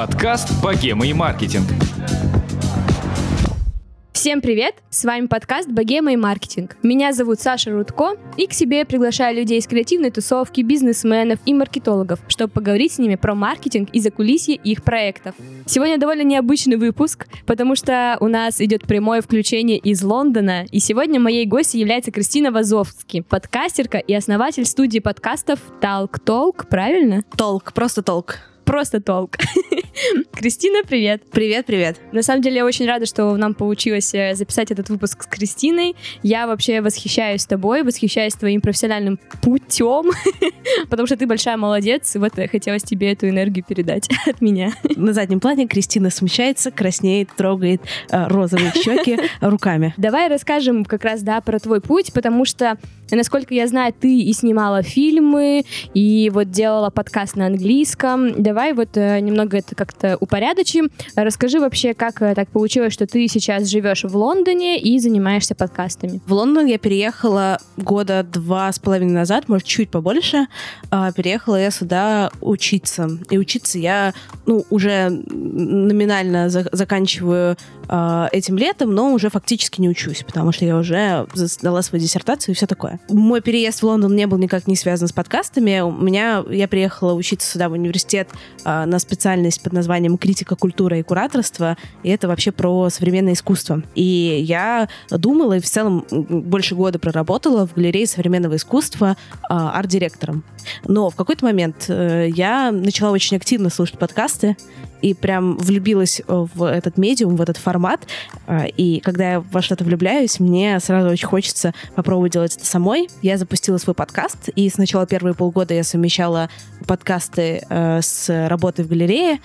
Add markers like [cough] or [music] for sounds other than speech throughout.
Подкаст «Богема и маркетинг». Всем привет! С вами подкаст «Богема и маркетинг». Меня зовут Саша Рудко, и к себе приглашаю людей из креативной тусовки, бизнесменов и маркетологов, чтобы поговорить с ними про маркетинг и закулисье их проектов. Сегодня довольно необычный выпуск, потому что у нас идет прямое включение из Лондона, и сегодня моей гостью является Кристина Вазовски, подкастерка и основатель студии подкастов Talk Talk, правильно? Толк, просто толк. Просто толк. [laughs] [laughs] Кристина, привет. Привет, привет. На самом деле, я очень рада, что нам получилось э, записать этот выпуск с Кристиной. Я вообще восхищаюсь тобой, восхищаюсь твоим профессиональным путем, [laughs] потому что ты большая молодец, и вот хотелось тебе эту энергию передать [laughs] от меня. На заднем плане Кристина смущается, краснеет, трогает э, розовые щеки руками. Давай расскажем как раз, да, про твой путь, потому что, насколько я знаю, ты и снимала фильмы, и вот делала подкаст на английском. Давай вот э, немного это как-то упорядочим. Расскажи вообще, как э, так получилось, что ты сейчас живешь в Лондоне и занимаешься подкастами. В Лондон я переехала года два с половиной назад, может, чуть побольше. А, переехала я сюда учиться. И учиться я, ну, уже номинально за- заканчиваю а, этим летом, но уже фактически не учусь, потому что я уже сдала свою диссертацию и все такое. Мой переезд в Лондон не был никак не связан с подкастами. У меня, я приехала учиться сюда в университет а, на специальность под названием критика культуры и кураторство, и это вообще про современное искусство. И я думала и в целом больше года проработала в галерее современного искусства а, арт-директором. Но в какой-то момент э, я начала очень активно слушать подкасты, и прям влюбилась в этот медиум, в этот формат. А, И когда я во что-то влюбляюсь, мне сразу очень хочется попробовать делать это самой. Я запустила свой подкаст, и сначала первые полгода я совмещала подкасты э, с работой в галерее,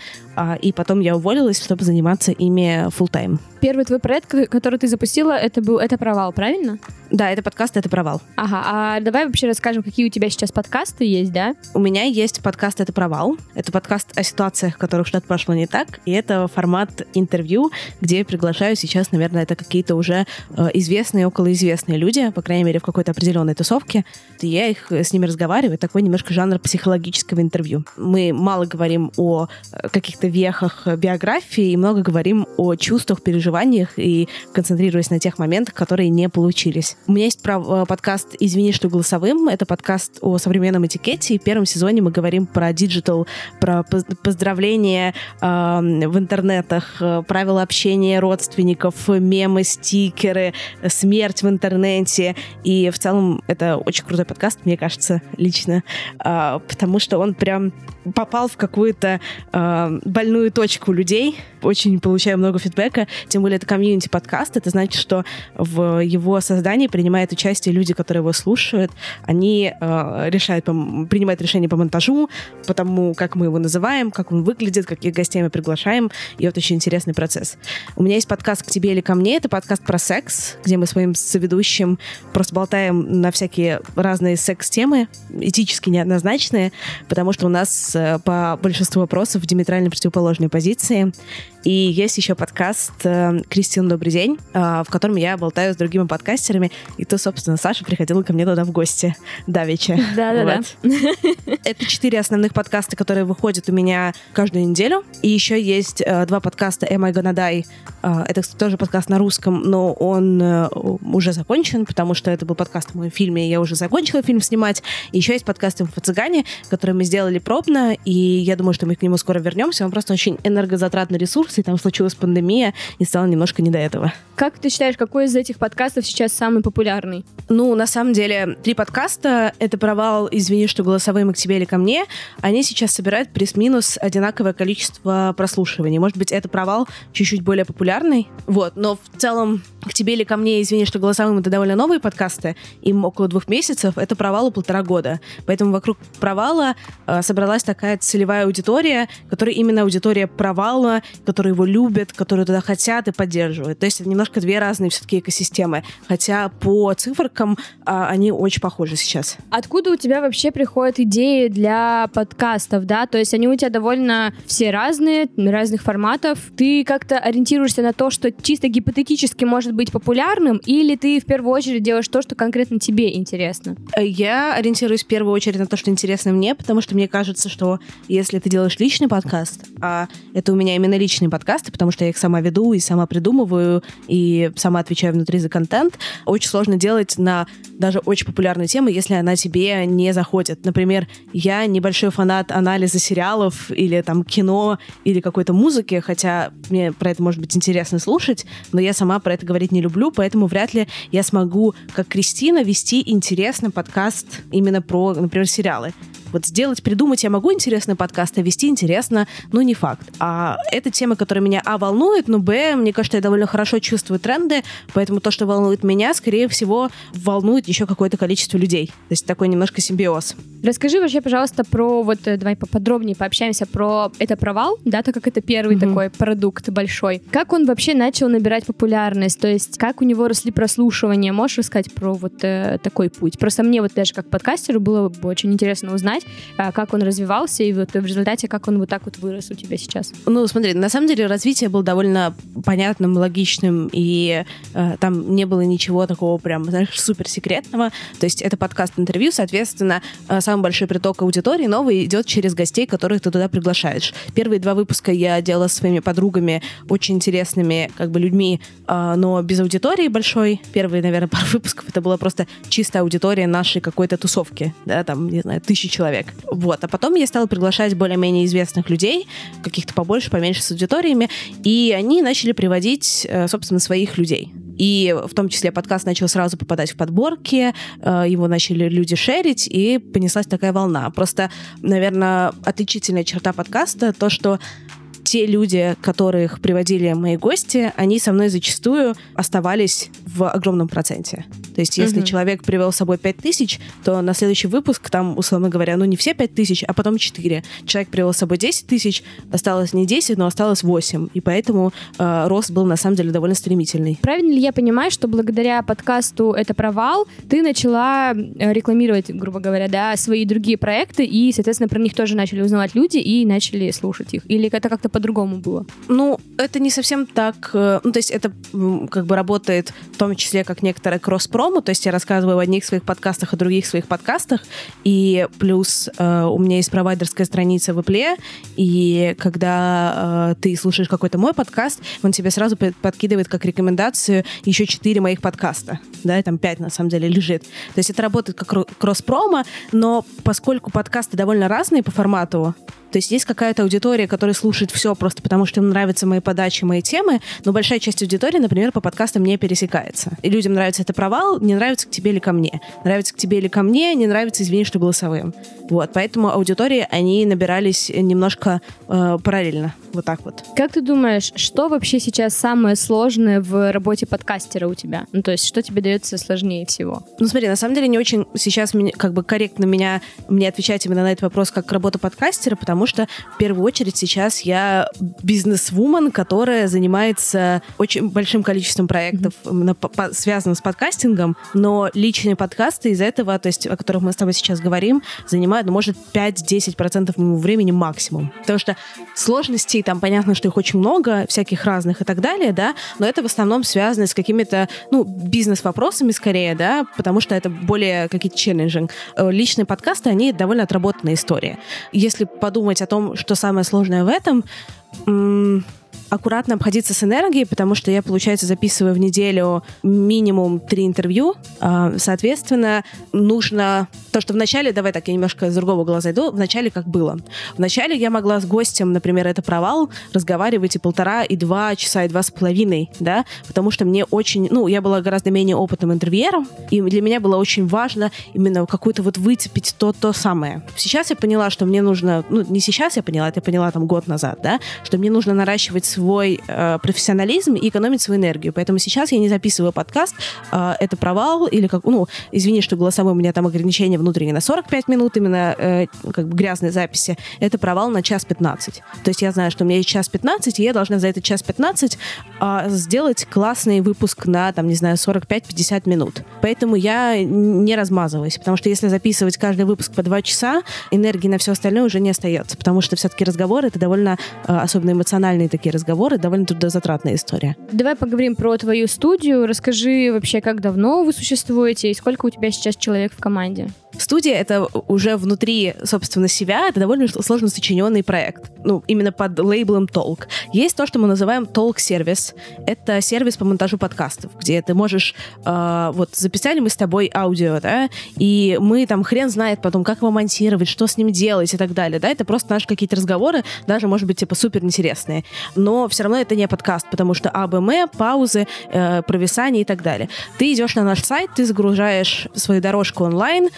и потом я уволилась, чтобы заниматься ими full time. Первый твой проект, который ты запустила, это был это провал, правильно? Да, это подкаст, это провал. Ага, а давай вообще расскажем, какие у тебя сейчас подкасты есть, да? У меня есть подкаст «Это провал». Это подкаст о ситуациях, в которых что-то пошло не так. И это формат интервью, где я приглашаю сейчас, наверное, это какие-то уже э, известные, околоизвестные люди, по крайней мере, в какой-то определенной тусовке. И я их э, с ними разговариваю. Такой немножко жанр психологического интервью. Мы мало говорим о э, каких-то вехах э, биографии и много говорим о чувствах, переживаниях и концентрируясь на тех моментах, которые не получились. У меня есть э, подкаст «Извини, что голосовым». Это подкаст о современном этикете. И в первом сезоне мы говорим про digital, про поз- поздравления э, в интернетах, э, правила общения родственников, мемы, стикеры, смерть в интернете. И в целом это очень крутой подкаст, мне кажется, лично, э, потому что он прям попал в какую-то э, больную точку людей. Очень получаю много фидбэка. Тем более это комьюнити подкаст. Это значит, что в его создании принимают участие люди, которые его слушают. Они э, решают, принимают решения по монтажу, по тому, как мы его называем, как он выглядит, каких гостей мы приглашаем. И это очень интересный процесс. У меня есть подкаст «К тебе или ко мне». Это подкаст про секс, где мы своим соведущим просто болтаем на всякие разные секс-темы, этически неоднозначные, потому что у нас э, по большинству вопросов диаметрально позиции. И есть еще подкаст э, «Кристина, добрый день», э, в котором я болтаю с другими подкастерами. И то, собственно, Саша приходила ко мне туда в гости давеча. [laughs] Да-да-да. Вот. Это четыре основных подкаста, которые выходят у меня каждую неделю. И еще есть э, два подкаста «Am I Gonna Die?». Это кстати, тоже подкаст на русском, но он уже закончен, потому что это был подкаст о моем фильме, и я уже закончила фильм снимать. И еще есть подкаст «Инфо-цыгане», который мы сделали пробно, и я думаю, что мы к нему скоро вернемся. Он просто очень энергозатратный ресурс, и там случилась пандемия, и стало немножко не до этого. Как ты считаешь, какой из этих подкастов сейчас самый популярный? Ну, на самом деле, три подкаста — это провал «Извини, что голосовым к тебе или ко мне». Они сейчас собирают плюс-минус одинаковое количество прослушиваний. Может быть, это провал чуть-чуть более популярный. Вот, но в целом «К тебе или ко мне, извини, что голосовым» — это довольно новые подкасты. Им около двух месяцев. Это провалу полтора года. Поэтому вокруг провала э, собралась такая целевая аудитория, которая именно аудитория провала, которые его любят, которые туда хотят и поддерживают. То есть это немножко две разные все-таки экосистемы. Хотя по циферкам а, они очень похожи сейчас. Откуда у тебя вообще приходят идеи для подкастов, да? То есть они у тебя довольно все разные, разных форматов. Ты как-то ориентируешься на то, что чисто гипотетически может быть популярным, или ты в первую очередь делаешь то, что конкретно тебе интересно? Я ориентируюсь в первую очередь на то, что интересно мне, потому что мне кажется, что если ты делаешь личный подкаст, а это у меня именно личные подкасты, потому что я их сама веду и сама придумываю, и сама отвечаю внутри за контент, очень сложно делать на даже очень популярную тему, если она тебе не заходит. Например, я небольшой фанат анализа сериалов или там кино или какой-то музыки, хотя мне про это может быть интересно слушать, но я сама про это говорить не люблю, поэтому вряд ли я смогу, как Кристина, вести интересный подкаст именно про, например, сериалы. Вот сделать, придумать я могу интересный подкаст, а вести интересно, ну, не факт. А это тема, которая меня, а, волнует, но, б, мне кажется, я довольно хорошо чувствую тренды, поэтому то, что волнует меня, скорее всего, волнует еще какое-то количество людей. То есть такой немножко симбиоз. Расскажи вообще, пожалуйста, про вот, э, давай поподробнее пообщаемся про это провал, да, так как это первый mm-hmm. такой продукт большой. Как он вообще начал набирать популярность? То есть как у него росли прослушивания? Можешь рассказать про вот э, такой путь? Просто мне вот даже как подкастеру было бы очень интересно узнать, как он развивался и вот в результате как он вот так вот вырос у тебя сейчас. Ну, смотри, на самом деле развитие было довольно понятным, логичным, и э, там не было ничего такого прям, знаешь, супер секретного. То есть это подкаст-интервью, соответственно, э, сам самый большой приток аудитории новый идет через гостей, которых ты туда приглашаешь. Первые два выпуска я делала со своими подругами, очень интересными как бы людьми, э, но без аудитории большой. Первые, наверное, [laughs] пару выпусков это была просто чистая аудитория нашей какой-то тусовки, да, там, не знаю, тысячи человек. Вот. А потом я стала приглашать более-менее известных людей, каких-то побольше, поменьше с аудиториями, и они начали приводить, э, собственно, своих людей. И в том числе подкаст начал сразу попадать в подборки, э, его начали люди шерить, и понеслась такая волна. Просто, наверное, отличительная черта подкаста то, что те люди, которых приводили мои гости, они со мной зачастую оставались в огромном проценте. То есть, если угу. человек привел с собой 5 тысяч, то на следующий выпуск, там, условно говоря, ну не все 5 тысяч, а потом 4. Человек привел с собой 10 тысяч, осталось не 10, но осталось 8. И поэтому э, рост был, на самом деле, довольно стремительный. Правильно ли я понимаю, что благодаря подкасту «Это провал» ты начала э, рекламировать, грубо говоря, да, свои другие проекты, и, соответственно, про них тоже начали узнавать люди и начали слушать их? Или это как-то по-другому было? Ну, это не совсем так. Э, ну, то есть это как бы работает в том числе как некоторая кросс-промо, то есть я рассказываю в одних своих подкастах и других своих подкастах, и плюс э, у меня есть провайдерская страница в Apple, и когда э, ты слушаешь какой-то мой подкаст, он тебе сразу подкидывает как рекомендацию еще четыре моих подкаста, да, и там пять на самом деле лежит. То есть это работает как кросс-промо, но поскольку подкасты довольно разные по формату, то есть есть какая-то аудитория, которая слушает все просто потому, что им нравятся мои подачи, мои темы, но большая часть аудитории, например, по подкастам не пересекается. И людям нравится это провал, не нравится к тебе или ко мне. Нравится к тебе или ко мне, не нравится, извини, что голосовым. Вот, поэтому аудитории, они набирались немножко э, параллельно. Вот так вот. Как ты думаешь, что вообще сейчас самое сложное в работе подкастера у тебя? Ну, то есть, что тебе дается сложнее всего? Ну, смотри, на самом деле не очень сейчас как бы корректно меня, мне отвечать именно на этот вопрос как работа подкастера, потому что в первую очередь сейчас я бизнес-вумен, которая занимается очень большим количеством проектов, mm-hmm. связанных с подкастингом, но личные подкасты из этого, то есть о которых мы с тобой сейчас говорим, занимают, ну, может, 5-10% моего времени максимум. Потому что сложностей там понятно, что их очень много, всяких разных и так далее, да, но это в основном связано с какими-то, ну, бизнес-вопросами скорее, да, потому что это более какие-то челленджи. Э, личные подкасты, они довольно отработанная история. Если подумать думать о том, что самое сложное в этом, аккуратно обходиться с энергией, потому что я, получается, записываю в неделю минимум три интервью. А, соответственно, нужно... То, что вначале, давай так, я немножко с другого глаза иду, вначале как было. Вначале я могла с гостем, например, это провал, разговаривать и полтора, и два часа, и два с половиной, да, потому что мне очень... Ну, я была гораздо менее опытным интервьюером, и для меня было очень важно именно какую-то вот выцепить то, то самое. Сейчас я поняла, что мне нужно... Ну, не сейчас я поняла, это я поняла там год назад, да, что мне нужно наращивать свой э, профессионализм и экономить свою энергию. Поэтому сейчас я не записываю подкаст. Э, это провал или как... Ну, извини, что голосовой у меня там ограничение внутреннее на 45 минут, именно э, как бы грязной записи. Это провал на час 15. То есть я знаю, что у меня есть час 15, и я должна за этот час 15 э, сделать классный выпуск на, там, не знаю, 45-50 минут. Поэтому я не размазываюсь, потому что если записывать каждый выпуск по 2 часа, энергии на все остальное уже не остается, потому что все-таки разговоры — это довольно, э, особенно эмоциональные такие разговоры, довольно трудозатратная история. Давай поговорим про твою студию. Расскажи вообще, как давно вы существуете и сколько у тебя сейчас человек в команде? Студия — это уже внутри, собственно, себя, это довольно сложно сочиненный проект. Ну, именно под лейблом Talk. Есть то, что мы называем Talk сервис. Это сервис по монтажу подкастов, где ты можешь... Э, вот, записали мы с тобой аудио, да, и мы там хрен знает потом, как его монтировать, что с ним делать и так далее, да, это просто наши какие-то разговоры, даже, может быть, типа супер интересные. Но все равно это не подкаст, потому что АБМ, паузы, э, провисание и так далее. Ты идешь на наш сайт, ты загружаешь свою дорожку онлайн,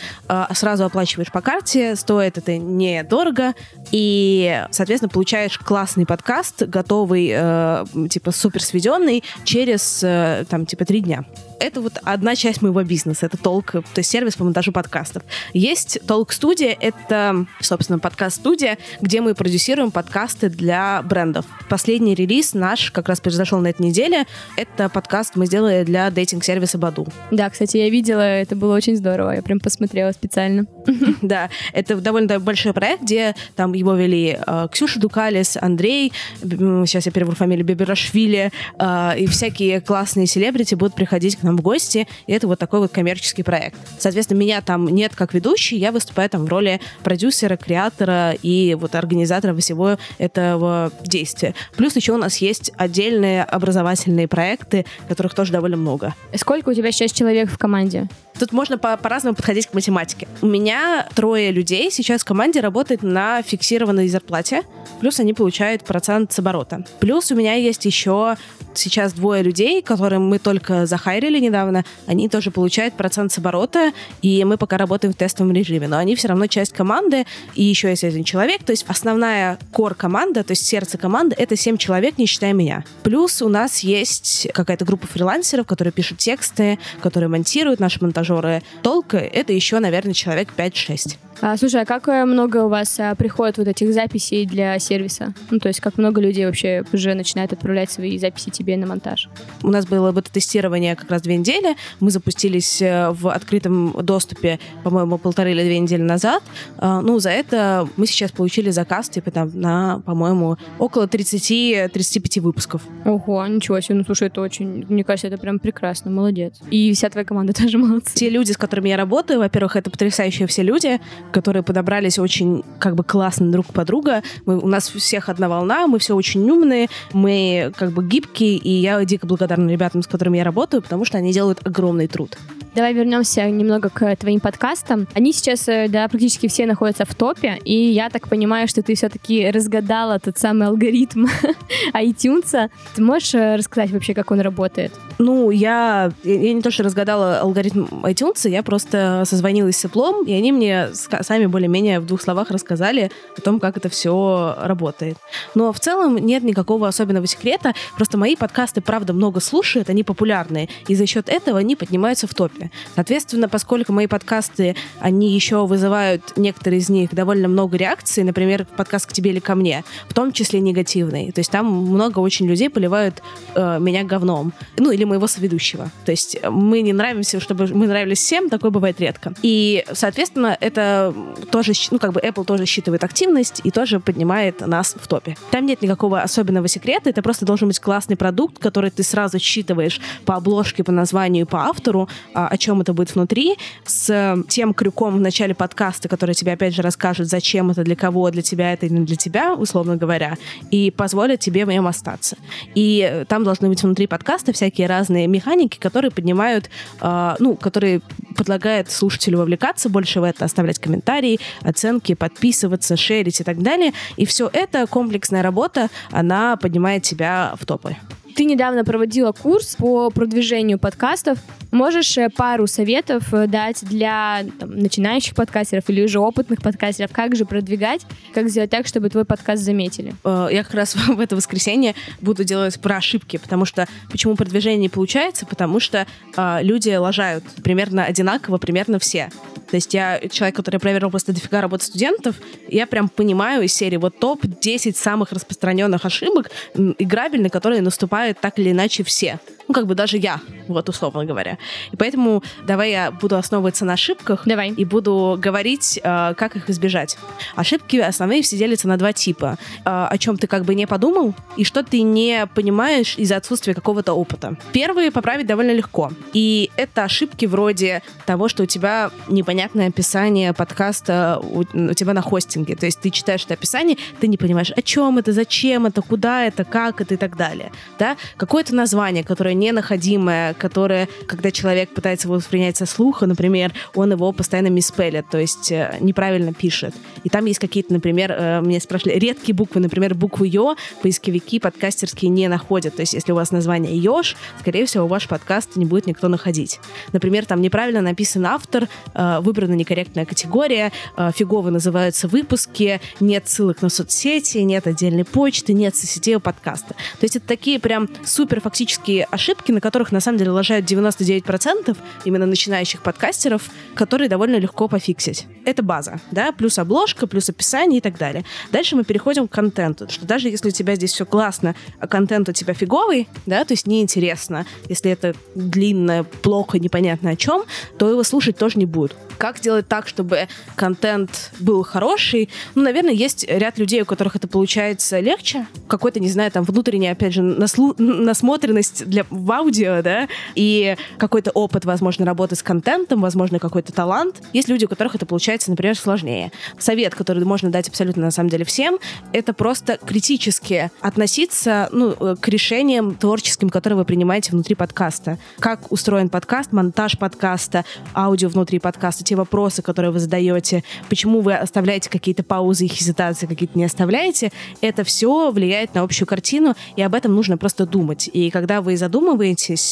сразу оплачиваешь по карте, стоит это недорого, и, соответственно, получаешь классный подкаст, готовый, э, типа, супер сведенный через, э, там, типа, три дня это вот одна часть моего бизнеса, это толк, то есть сервис по монтажу подкастов. Есть толк студия, это, собственно, подкаст-студия, где мы продюсируем подкасты для брендов. Последний релиз наш как раз произошел на этой неделе. Это подкаст мы сделали для дейтинг-сервиса Баду. Да, кстати, я видела, это было очень здорово, я прям посмотрела специально. [laughs] [laughs] Да, это довольно большой проект, где там его вели э, Ксюша Дукалис, Андрей, сейчас я перевожу фамилию Беберашвили, э, и всякие классные селебрити будут приходить к нам в гости, и это вот такой вот коммерческий проект. Соответственно, меня там нет как ведущий, я выступаю там в роли продюсера, креатора и вот организатора всего этого действия. Плюс еще у нас есть отдельные образовательные проекты, которых тоже довольно много. Сколько у тебя сейчас человек в команде? Тут можно по- по-разному подходить к математике. У меня трое людей сейчас в команде работает на фиксированной зарплате, плюс они получают процент с оборота. Плюс у меня есть еще сейчас двое людей, которым мы только захайрили недавно, они тоже получают процент с оборота, и мы пока работаем в тестовом режиме, но они все равно часть команды, и еще есть один человек, то есть основная кор команда, то есть сердце команды, это семь человек, не считая меня. Плюс у нас есть какая-то группа фрилансеров, которые пишут тексты, которые монтируют наши монтажеры. Толка — это еще, наверное, человек 5-6. А, слушай, а как э, много у вас а, приходит вот этих записей для сервиса? Ну, то есть как много людей вообще уже начинают отправлять свои записи тебе на монтаж? У нас было бета-тестирование как раз две недели. Мы запустились э, в открытом доступе, по-моему, полторы или две недели назад. А, ну, за это мы сейчас получили заказ, типа, там, на, по-моему, около 30-35 выпусков. Ого, ничего себе. Ну, слушай, это очень, мне кажется, это прям прекрасно, молодец. И вся твоя команда [laughs] тоже молодцы. Те люди, с которыми я работаю, во-первых, это потрясающие все люди, которые подобрались очень как бы классно друг под друга. Мы, у нас всех одна волна, мы все очень умные, мы как бы гибкие, и я дико благодарна ребятам, с которыми я работаю, потому что они делают огромный труд. Давай вернемся немного к твоим подкастам. Они сейчас, э, да, практически все находятся в топе, и я так понимаю, что ты все-таки разгадала тот самый алгоритм [laughs] iTunes. Ты можешь э, рассказать вообще, как он работает? Ну, я, я не то, что разгадала алгоритм iTunes, я просто созвонилась с Apple, и они мне сами более-менее в двух словах рассказали о том, как это все работает. Но в целом нет никакого особенного секрета, просто мои подкасты, правда, много слушают, они популярные, и за счет этого они поднимаются в топе. Соответственно, поскольку мои подкасты, они еще вызывают, некоторые из них, довольно много реакций, например, подкаст «К тебе или ко мне», в том числе негативный. То есть там много очень людей поливают э, меня говном. Ну, или моего соведущего. То есть мы не нравимся, чтобы мы нравились всем, такое бывает редко. И, соответственно, это тоже, ну, как бы Apple тоже считывает активность и тоже поднимает нас в топе. Там нет никакого особенного секрета, это просто должен быть классный продукт, который ты сразу считываешь по обложке, по названию, по автору, а, о чем это будет внутри, с тем крюком в начале подкаста, который тебе опять же расскажет, зачем это, для кого, для тебя это не для тебя, условно говоря, и позволит тебе в нем остаться. И там должны быть внутри подкаста всякие разные механики, которые поднимают, э, ну, которые предлагают слушателю вовлекаться больше в это, оставлять комментарии, оценки, подписываться, шерить и так далее. И все это комплексная работа, она поднимает тебя в топы. Ты недавно проводила курс по продвижению подкастов. Можешь э, пару советов э, дать для там, начинающих подкастеров или уже опытных подкастеров, как же продвигать, как сделать так, чтобы твой подкаст заметили? Э, я как раз [laughs] в это воскресенье буду делать про ошибки, потому что почему продвижение не получается? Потому что э, люди лажают примерно одинаково, примерно все. То есть я человек, который проверил просто дофига работы студентов, я прям понимаю из серии вот топ-10 самых распространенных ошибок играбельных, которые наступают так или иначе все. Ну, как бы даже я, вот условно говоря. И поэтому давай я буду основываться на ошибках. Давай. И буду говорить, э, как их избежать. Ошибки основные все делятся на два типа. Э, о чем ты как бы не подумал, и что ты не понимаешь из-за отсутствия какого-то опыта. Первые поправить довольно легко. И это ошибки вроде того, что у тебя непонятное описание подкаста у, у тебя на хостинге. То есть ты читаешь это описание, ты не понимаешь, о чем это, зачем это, куда это, как это и так далее. Да? Какое-то название, которое ненаходимое, которое, когда человек пытается его воспринять со слуха, например, он его постоянно миспелит, то есть э, неправильно пишет. И там есть какие-то, например, э, мне спрашивали, редкие буквы, например, букву «ё» поисковики подкастерские не находят. То есть если у вас название «ёж», скорее всего, ваш подкаст не будет никто находить. Например, там неправильно написан автор, э, выбрана некорректная категория, фигово называются выпуски, нет ссылок на соцсети, нет отдельной почты, нет соцсетей подкаста. То есть это такие прям супер фактические ошибки, на которых на самом деле лажают 99% именно начинающих подкастеров, которые довольно легко пофиксить. Это база, да, плюс обложка, плюс описание и так далее. Дальше мы переходим к контенту, что даже если у тебя здесь все классно, а контент у тебя фиговый, да, то есть неинтересно, если это длинно, плохо, непонятно о чем, то его слушать тоже не будут. Как сделать так, чтобы контент был хороший? Ну, наверное, есть ряд людей, у которых это получается легче. Какой-то, не знаю, там внутренняя, опять же, наслу... насмотренность для... в аудио, да, и какой-то опыт, возможно, работы с контентом, возможно, какой-то талант. Есть люди, у которых это получается, например, сложнее. Совет, который можно дать абсолютно, на самом деле, всем, это просто критически относиться ну, э, к решениям творческим, которые вы принимаете внутри подкаста. Как устроен подкаст, монтаж подкаста, аудио внутри подкаста, те вопросы, которые вы задаете, почему вы оставляете какие-то паузы и хезитации, какие-то не оставляете, это все влияет на общую картину, и об этом нужно просто думать. И когда вы задумываетесь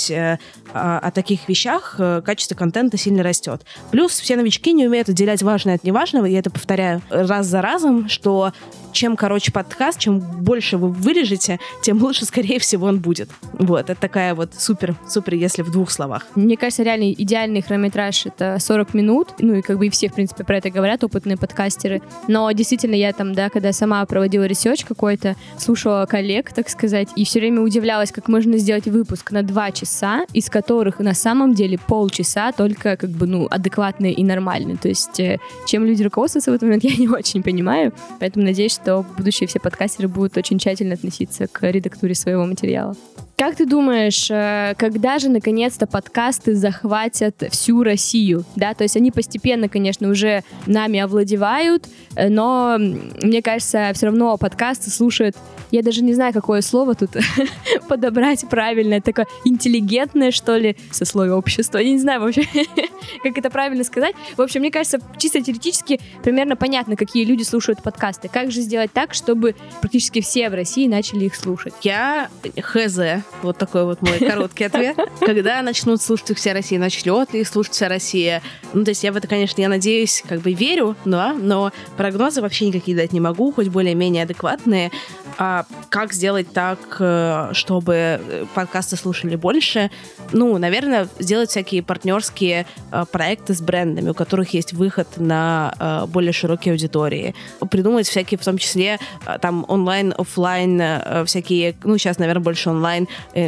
э, о таких вещах, э, качество контента сильно растет. Плюс все новички не умеют отделять важное от неважного, и это повторяю раз за разом, что чем короче подкаст, чем больше вы вырежете, тем лучше, скорее всего, он будет. Вот, это такая вот супер, супер, если в двух словах. Мне кажется, реально идеальный хронометраж — это 40 минут, ну и как бы и все, в принципе, про это говорят, опытные подкастеры. Но действительно, я там, да, когда сама проводила research какой-то, слушала коллег, так сказать, и все время удивлялась, как можно сделать выпуск на два часа, из которых на самом деле полчаса только как бы, ну, адекватные и нормальные. То есть э, чем люди руководствуются в этот момент, [laughs] я не очень понимаю. Поэтому надеюсь, что будущие все подкастеры будут очень тщательно относиться к редактуре своего материала. Как ты думаешь, э, когда же наконец-то подкасты захватят всю Россию? Да, то есть они постепенно, конечно, уже нами овладевают, э, но мне кажется, все равно подкасты слушают я даже не знаю, какое слово тут [laughs] подобрать правильное, такое интеллигентное, что ли, сословие общества. Я не знаю вообще, [laughs] как это правильно сказать. В общем, мне кажется, чисто теоретически примерно понятно, какие люди слушают подкасты. Как же сделать так, чтобы практически все в России начали их слушать? Я хз. Вот такой вот мой короткий ответ. Когда начнут слушать их вся Россия, начнет ли слушать вся Россия? Ну, то есть я в это, конечно, я надеюсь, как бы верю, да, но прогнозы вообще никакие дать не могу, хоть более-менее адекватные. А как сделать так, э, чтобы подкасты слушали больше? Ну, наверное, сделать всякие партнерские э, проекты с брендами, у которых есть выход на э, более широкие аудитории. Придумать всякие, в том числе, там онлайн, офлайн, всякие, ну, сейчас, наверное, больше онлайн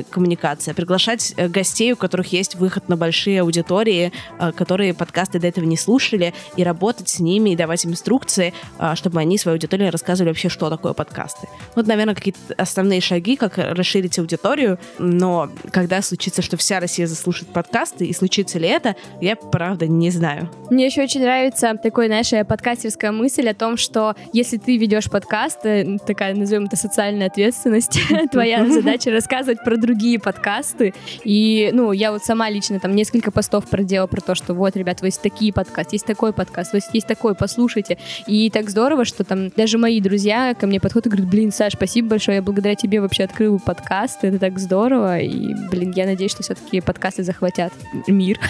коммуникация. Приглашать гостей, у которых есть выход на большие аудитории, которые подкасты до этого не слушали, и работать с ними, и давать им инструкции, чтобы они своей аудитории рассказывали вообще, что такое подкасты. Вот, наверное, какие-то основные шаги, как расширить аудиторию, но когда случится, что вся Россия заслушает подкасты, и случится ли это, я, правда, не знаю. Мне еще очень нравится такой, знаешь, подкастерская мысль о том, что если ты ведешь подкаст, э, такая, назовем это социальная ответственность, [laughs] твоя задача рассказывать про другие подкасты. И, ну, я вот сама лично там несколько постов проделала про то, что вот, ребят, есть такие подкасты, есть такой подкаст, есть такой, послушайте. И так здорово, что там даже мои друзья ко мне подходят и говорят, блин, Саш, спасибо большое, я благодаря тебе вообще открыл подкаст, это так здорово, и, блин, я надеюсь, что все-таки подкасты захватят мир. [laughs]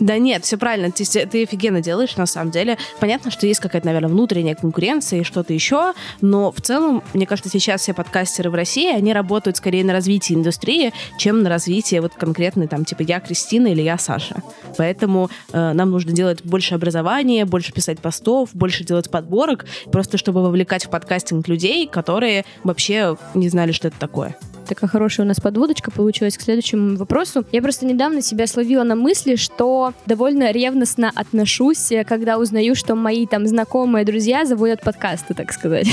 Да нет, все правильно, ты, ты офигенно делаешь, на самом деле. Понятно, что есть какая-то, наверное, внутренняя конкуренция и что-то еще, но в целом, мне кажется, сейчас все подкастеры в России, они работают скорее на развитии индустрии, чем на развитии вот конкретной, там, типа, я Кристина или я Саша. Поэтому э, нам нужно делать больше образования, больше писать постов, больше делать подборок, просто чтобы вовлекать в подкастинг людей, которые вообще не знали, что это такое. Такая хорошая у нас подводочка получилась к следующему вопросу. Я просто недавно себя словила на мысли, что довольно ревностно отношусь, э, когда узнаю, что мои там знакомые друзья заводят подкасты, так сказать.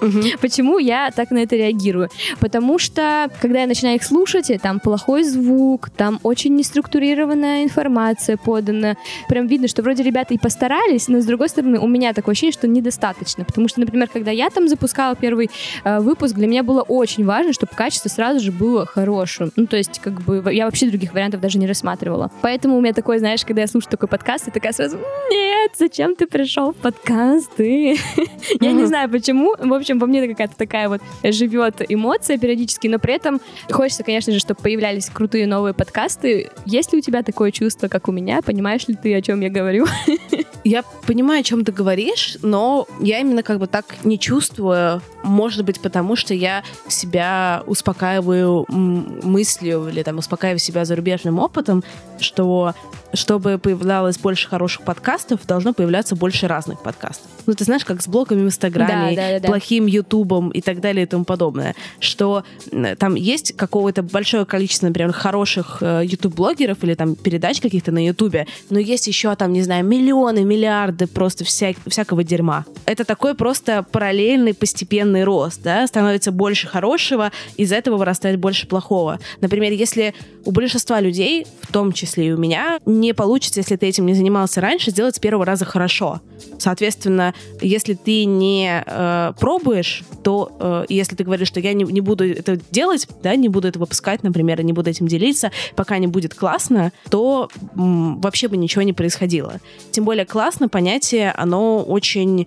[laughs] Почему я так на это реагирую? Потому что, когда я начинаю их слушать, там плохой звук, там очень неструктурированная информация подана. Прям видно, что вроде ребята и постарались, но с другой стороны, у меня такое ощущение, что недостаточно. Потому что, например, когда я там запускала первый э, выпуск, для меня было очень важно, чтобы качество сразу же было хорошим. Ну, то есть, как бы, я вообще других вариантов даже не рассматривала. Поэтому у меня такое, знаешь, когда я слушаю такой подкаст, я такая сразу, нет, зачем ты пришел в подкасты? [laughs] Я не знаю почему. В общем, во мне какая-то такая вот живет эмоция периодически, но при этом хочется, конечно же, чтобы появлялись крутые новые подкасты. Есть ли у тебя такое чувство, как у меня? Понимаешь ли ты, о чем я говорю? [laughs] Я понимаю, о чем ты говоришь, но я именно как бы так не чувствую. Может быть, потому что я себя успокаиваю мыслью или там успокаиваю себя зарубежным опытом, что чтобы появлялось больше хороших подкастов, должно появляться больше разных подкастов. Ну, ты знаешь, как с блогами в Инстаграме, да, да, да, плохим Ютубом и так далее и тому подобное, что там есть какое-то большое количество, например, хороших Ютуб-блогеров э, или там передач каких-то на Ютубе, но есть еще там, не знаю, миллионы, миллиарды просто вся, всякого дерьма. Это такой просто параллельный постепенный рост, да, становится больше хорошего, из этого вырастает больше плохого. Например, если у большинства людей, в том числе и у меня, не получится, если ты этим не занимался раньше, сделать с первого раза хорошо. Соответственно, если ты не э, пробуешь, то э, если ты говоришь, что я не, не буду это делать, да, не буду это выпускать, например, и не буду этим делиться, пока не будет классно, то м, вообще бы ничего не происходило. Тем более классно понятие, оно очень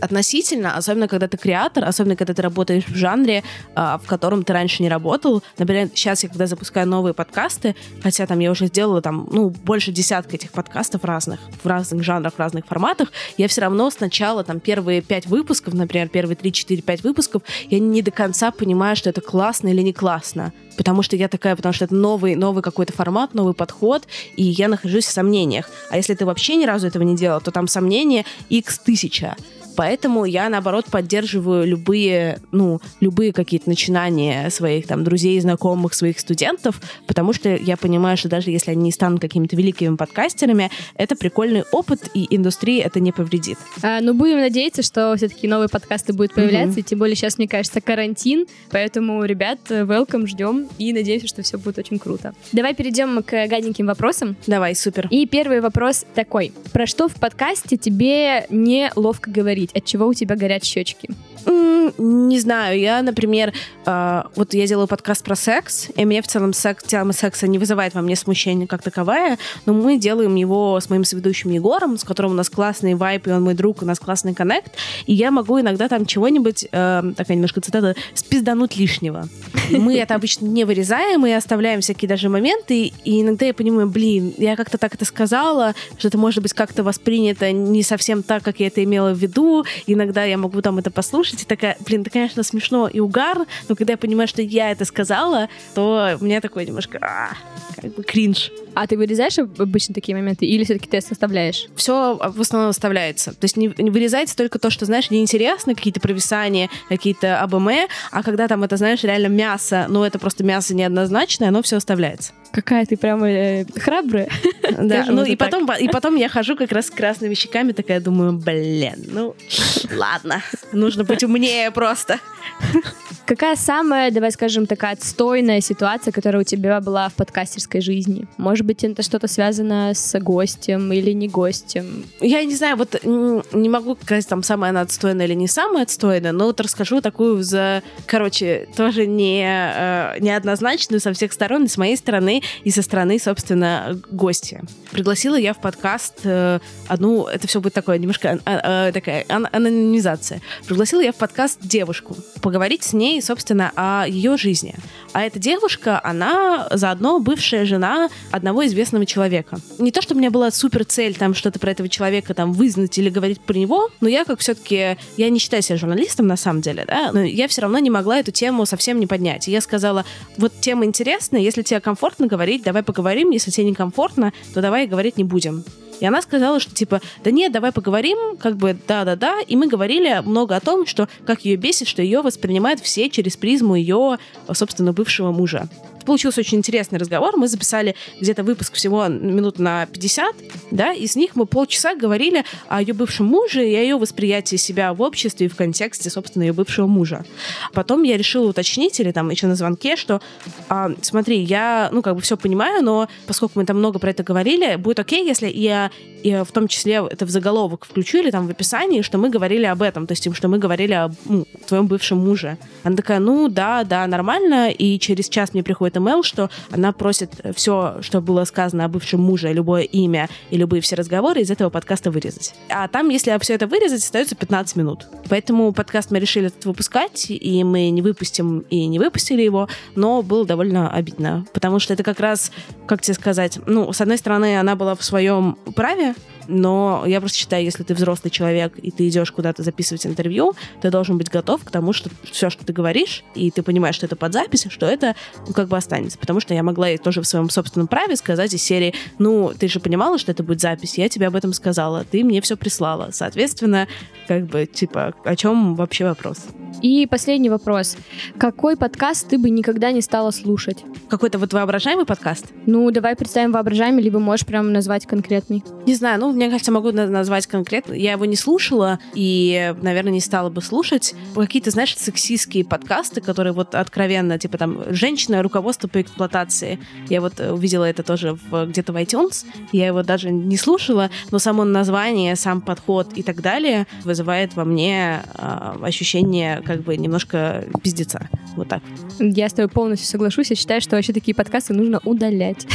относительно, особенно когда ты креатор, особенно когда ты работаешь в жанре, а, в котором ты раньше не работал. Например, сейчас я когда запускаю новые подкасты, хотя там я уже сделала там, ну, больше десятка этих подкастов разных, в разных жанрах, в разных форматах, я все равно сначала там первые пять выпусков, например, первые три, четыре, пять выпусков, я не до конца понимаю, что это классно или не классно потому что я такая, потому что это новый, новый какой-то формат, новый подход, и я нахожусь в сомнениях. А если ты вообще ни разу этого не делал, то там сомнения x тысяча. Поэтому я, наоборот, поддерживаю любые, ну, любые какие-то начинания своих там друзей, знакомых, своих студентов, потому что я понимаю, что даже если они не станут какими-то великими подкастерами, это прикольный опыт, и индустрии это не повредит. А, ну, будем надеяться, что все-таки новые подкасты будут появляться, mm-hmm. и тем более сейчас, мне кажется, карантин, поэтому, ребят, welcome, ждем, и надеемся, что все будет очень круто. Давай перейдем к гаденьким вопросам. Давай, супер. И первый вопрос такой. Про что в подкасте тебе неловко говорить? Говорить, от чего у тебя горят щечки? не знаю, я, например, э, вот я делаю подкаст про секс, и мне в целом секс, тема секса не вызывает во мне смущения как таковая, но мы делаем его с моим соведущим Егором, с которым у нас классный вайп, и он мой друг, у нас классный коннект, и я могу иногда там чего-нибудь, э, такая немножко цитата, спиздануть лишнего. Мы это обычно не вырезаем и оставляем всякие даже моменты, и иногда я понимаю, блин, я как-то так это сказала, что это может быть как-то воспринято не совсем так, как я это имела в виду, иногда я могу там это послушать, и такая, блин, это, конечно, смешно и угар, но когда я понимаю, что я это сказала, то у меня такой немножко а, как бы кринж. А ты вырезаешь обычно такие моменты или все-таки ты составляешь? Все в основном оставляется. То есть не, не вырезается только то, что, знаешь, неинтересно, какие-то провисания, какие-то АБМ, а когда там это, знаешь, реально мясо, ну это просто мясо неоднозначное, оно все оставляется. Какая ты прямо э, храбрая. Да, ну и потом, и потом я хожу как раз с красными щеками, такая думаю, блин, ну ладно, нужно быть умнее просто. Какая самая, давай скажем, такая отстойная ситуация, которая у тебя была в подкастерской жизни? Может быть, это что-то связано с гостем или не гостем? Я не знаю, вот не могу сказать, там, самая она отстойная или не самая отстойная, но вот расскажу такую за, короче, тоже не, э, неоднозначную со всех сторон, и с моей стороны, и со стороны, собственно, гостя. Пригласила я в подкаст э, одну, это все будет такое, немножко а, а, такая анонимизация. Пригласила я в подкаст девушку, поговорить с ней собственно, о ее жизни. А эта девушка, она заодно бывшая жена одного известного человека. Не то, что у меня была супер цель там что-то про этого человека там вызнать или говорить про него, но я как все-таки, я не считаю себя журналистом на самом деле, да, но я все равно не могла эту тему совсем не поднять. И я сказала, вот тема интересная, если тебе комфортно говорить, давай поговорим, если тебе некомфортно, то давай говорить не будем. И она сказала, что типа, да нет, давай поговорим, как бы да-да-да. И мы говорили много о том, что как ее бесит, что ее воспринимают все через призму ее, собственно, бывшего мужа получился очень интересный разговор. Мы записали где-то выпуск всего минут на 50, да, и с них мы полчаса говорили о ее бывшем муже и о ее восприятии себя в обществе и в контексте, собственно, ее бывшего мужа. Потом я решила уточнить, или там еще на звонке, что а, смотри, я, ну, как бы все понимаю, но поскольку мы там много про это говорили, будет окей, если я и в том числе это в заголовок включу или там в описании, что мы говорили об этом, то есть что мы говорили о ну, твоем бывшем муже. Она такая, ну да, да, нормально, и через час мне приходит email, что она просит все, что было сказано о бывшем муже, любое имя и любые все разговоры из этого подкаста вырезать. А там, если все это вырезать, остается 15 минут. Поэтому подкаст мы решили этот выпускать, и мы не выпустим и не выпустили его, но было довольно обидно, потому что это как раз, как тебе сказать, ну, с одной стороны, она была в своем праве, но я просто считаю, если ты взрослый человек и ты идешь куда-то записывать интервью, ты должен быть готов к тому, что все, что ты говоришь, и ты понимаешь, что это под запись, что это ну, как бы останется. Потому что я могла ей тоже в своем собственном праве сказать из серии, ну, ты же понимала, что это будет запись, я тебе об этом сказала, ты мне все прислала. Соответственно, как бы, типа, о чем вообще вопрос? И последний вопрос. Какой подкаст ты бы никогда не стала слушать? Какой-то вот воображаемый подкаст? Ну, давай представим воображаемый, либо можешь прям назвать конкретный. Не знаю, ну, мне кажется, могу назвать конкретно. Я его не слушала и, наверное, не стала бы слушать. Какие-то, знаешь, сексистские подкасты, которые вот откровенно, типа там, женщина, руководство по эксплуатации. Я вот увидела это тоже в, где-то в iTunes. Я его даже не слушала, но само название, сам подход и так далее вызывает во мне э, ощущение как бы немножко пиздеца. Вот так. Я с тобой полностью соглашусь. Я считаю, что вообще такие подкасты нужно удалять.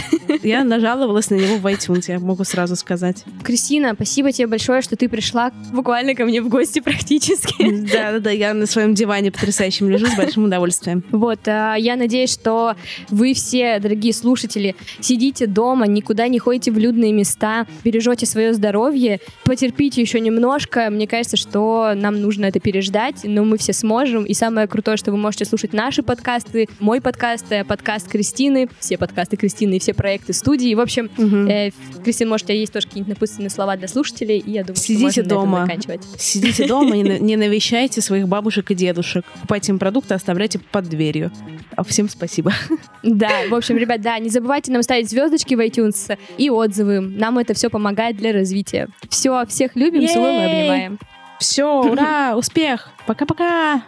Я нажаловалась на него в iTunes, я могу сразу сказать. Кристина, спасибо тебе большое, что ты пришла буквально ко мне в гости практически. [laughs] Да-да-да, я на своем диване потрясающем лежу с большим удовольствием. Вот, а, я надеюсь, что вы все, дорогие слушатели, сидите дома, никуда не ходите в людные места, бережете свое здоровье, потерпите еще немножко. Мне кажется, что нам нужно это переждать, но мы все сможем. И самое крутое, что вы можете слушать наши подкасты, мой подкаст, э, подкаст Кристины, все подкасты Кристины и все проекты студии. В общем, угу. э, Кристина, может, у тебя есть тоже какие-нибудь напутственные слова для слушателей, и я думаю, Сидите что дома. заканчивать. Сидите дома, [laughs] не навещайте своих бабушек и дедушек. Покупайте им продукты, оставляйте под дверью. А всем спасибо. [laughs] Да, в общем, ребят, да, не забывайте нам ставить звездочки в iTunes и отзывы. Нам это все помогает для развития. Все, всех любим, целуем и обнимаем. Все, ура, [laughs] успех. Пока-пока.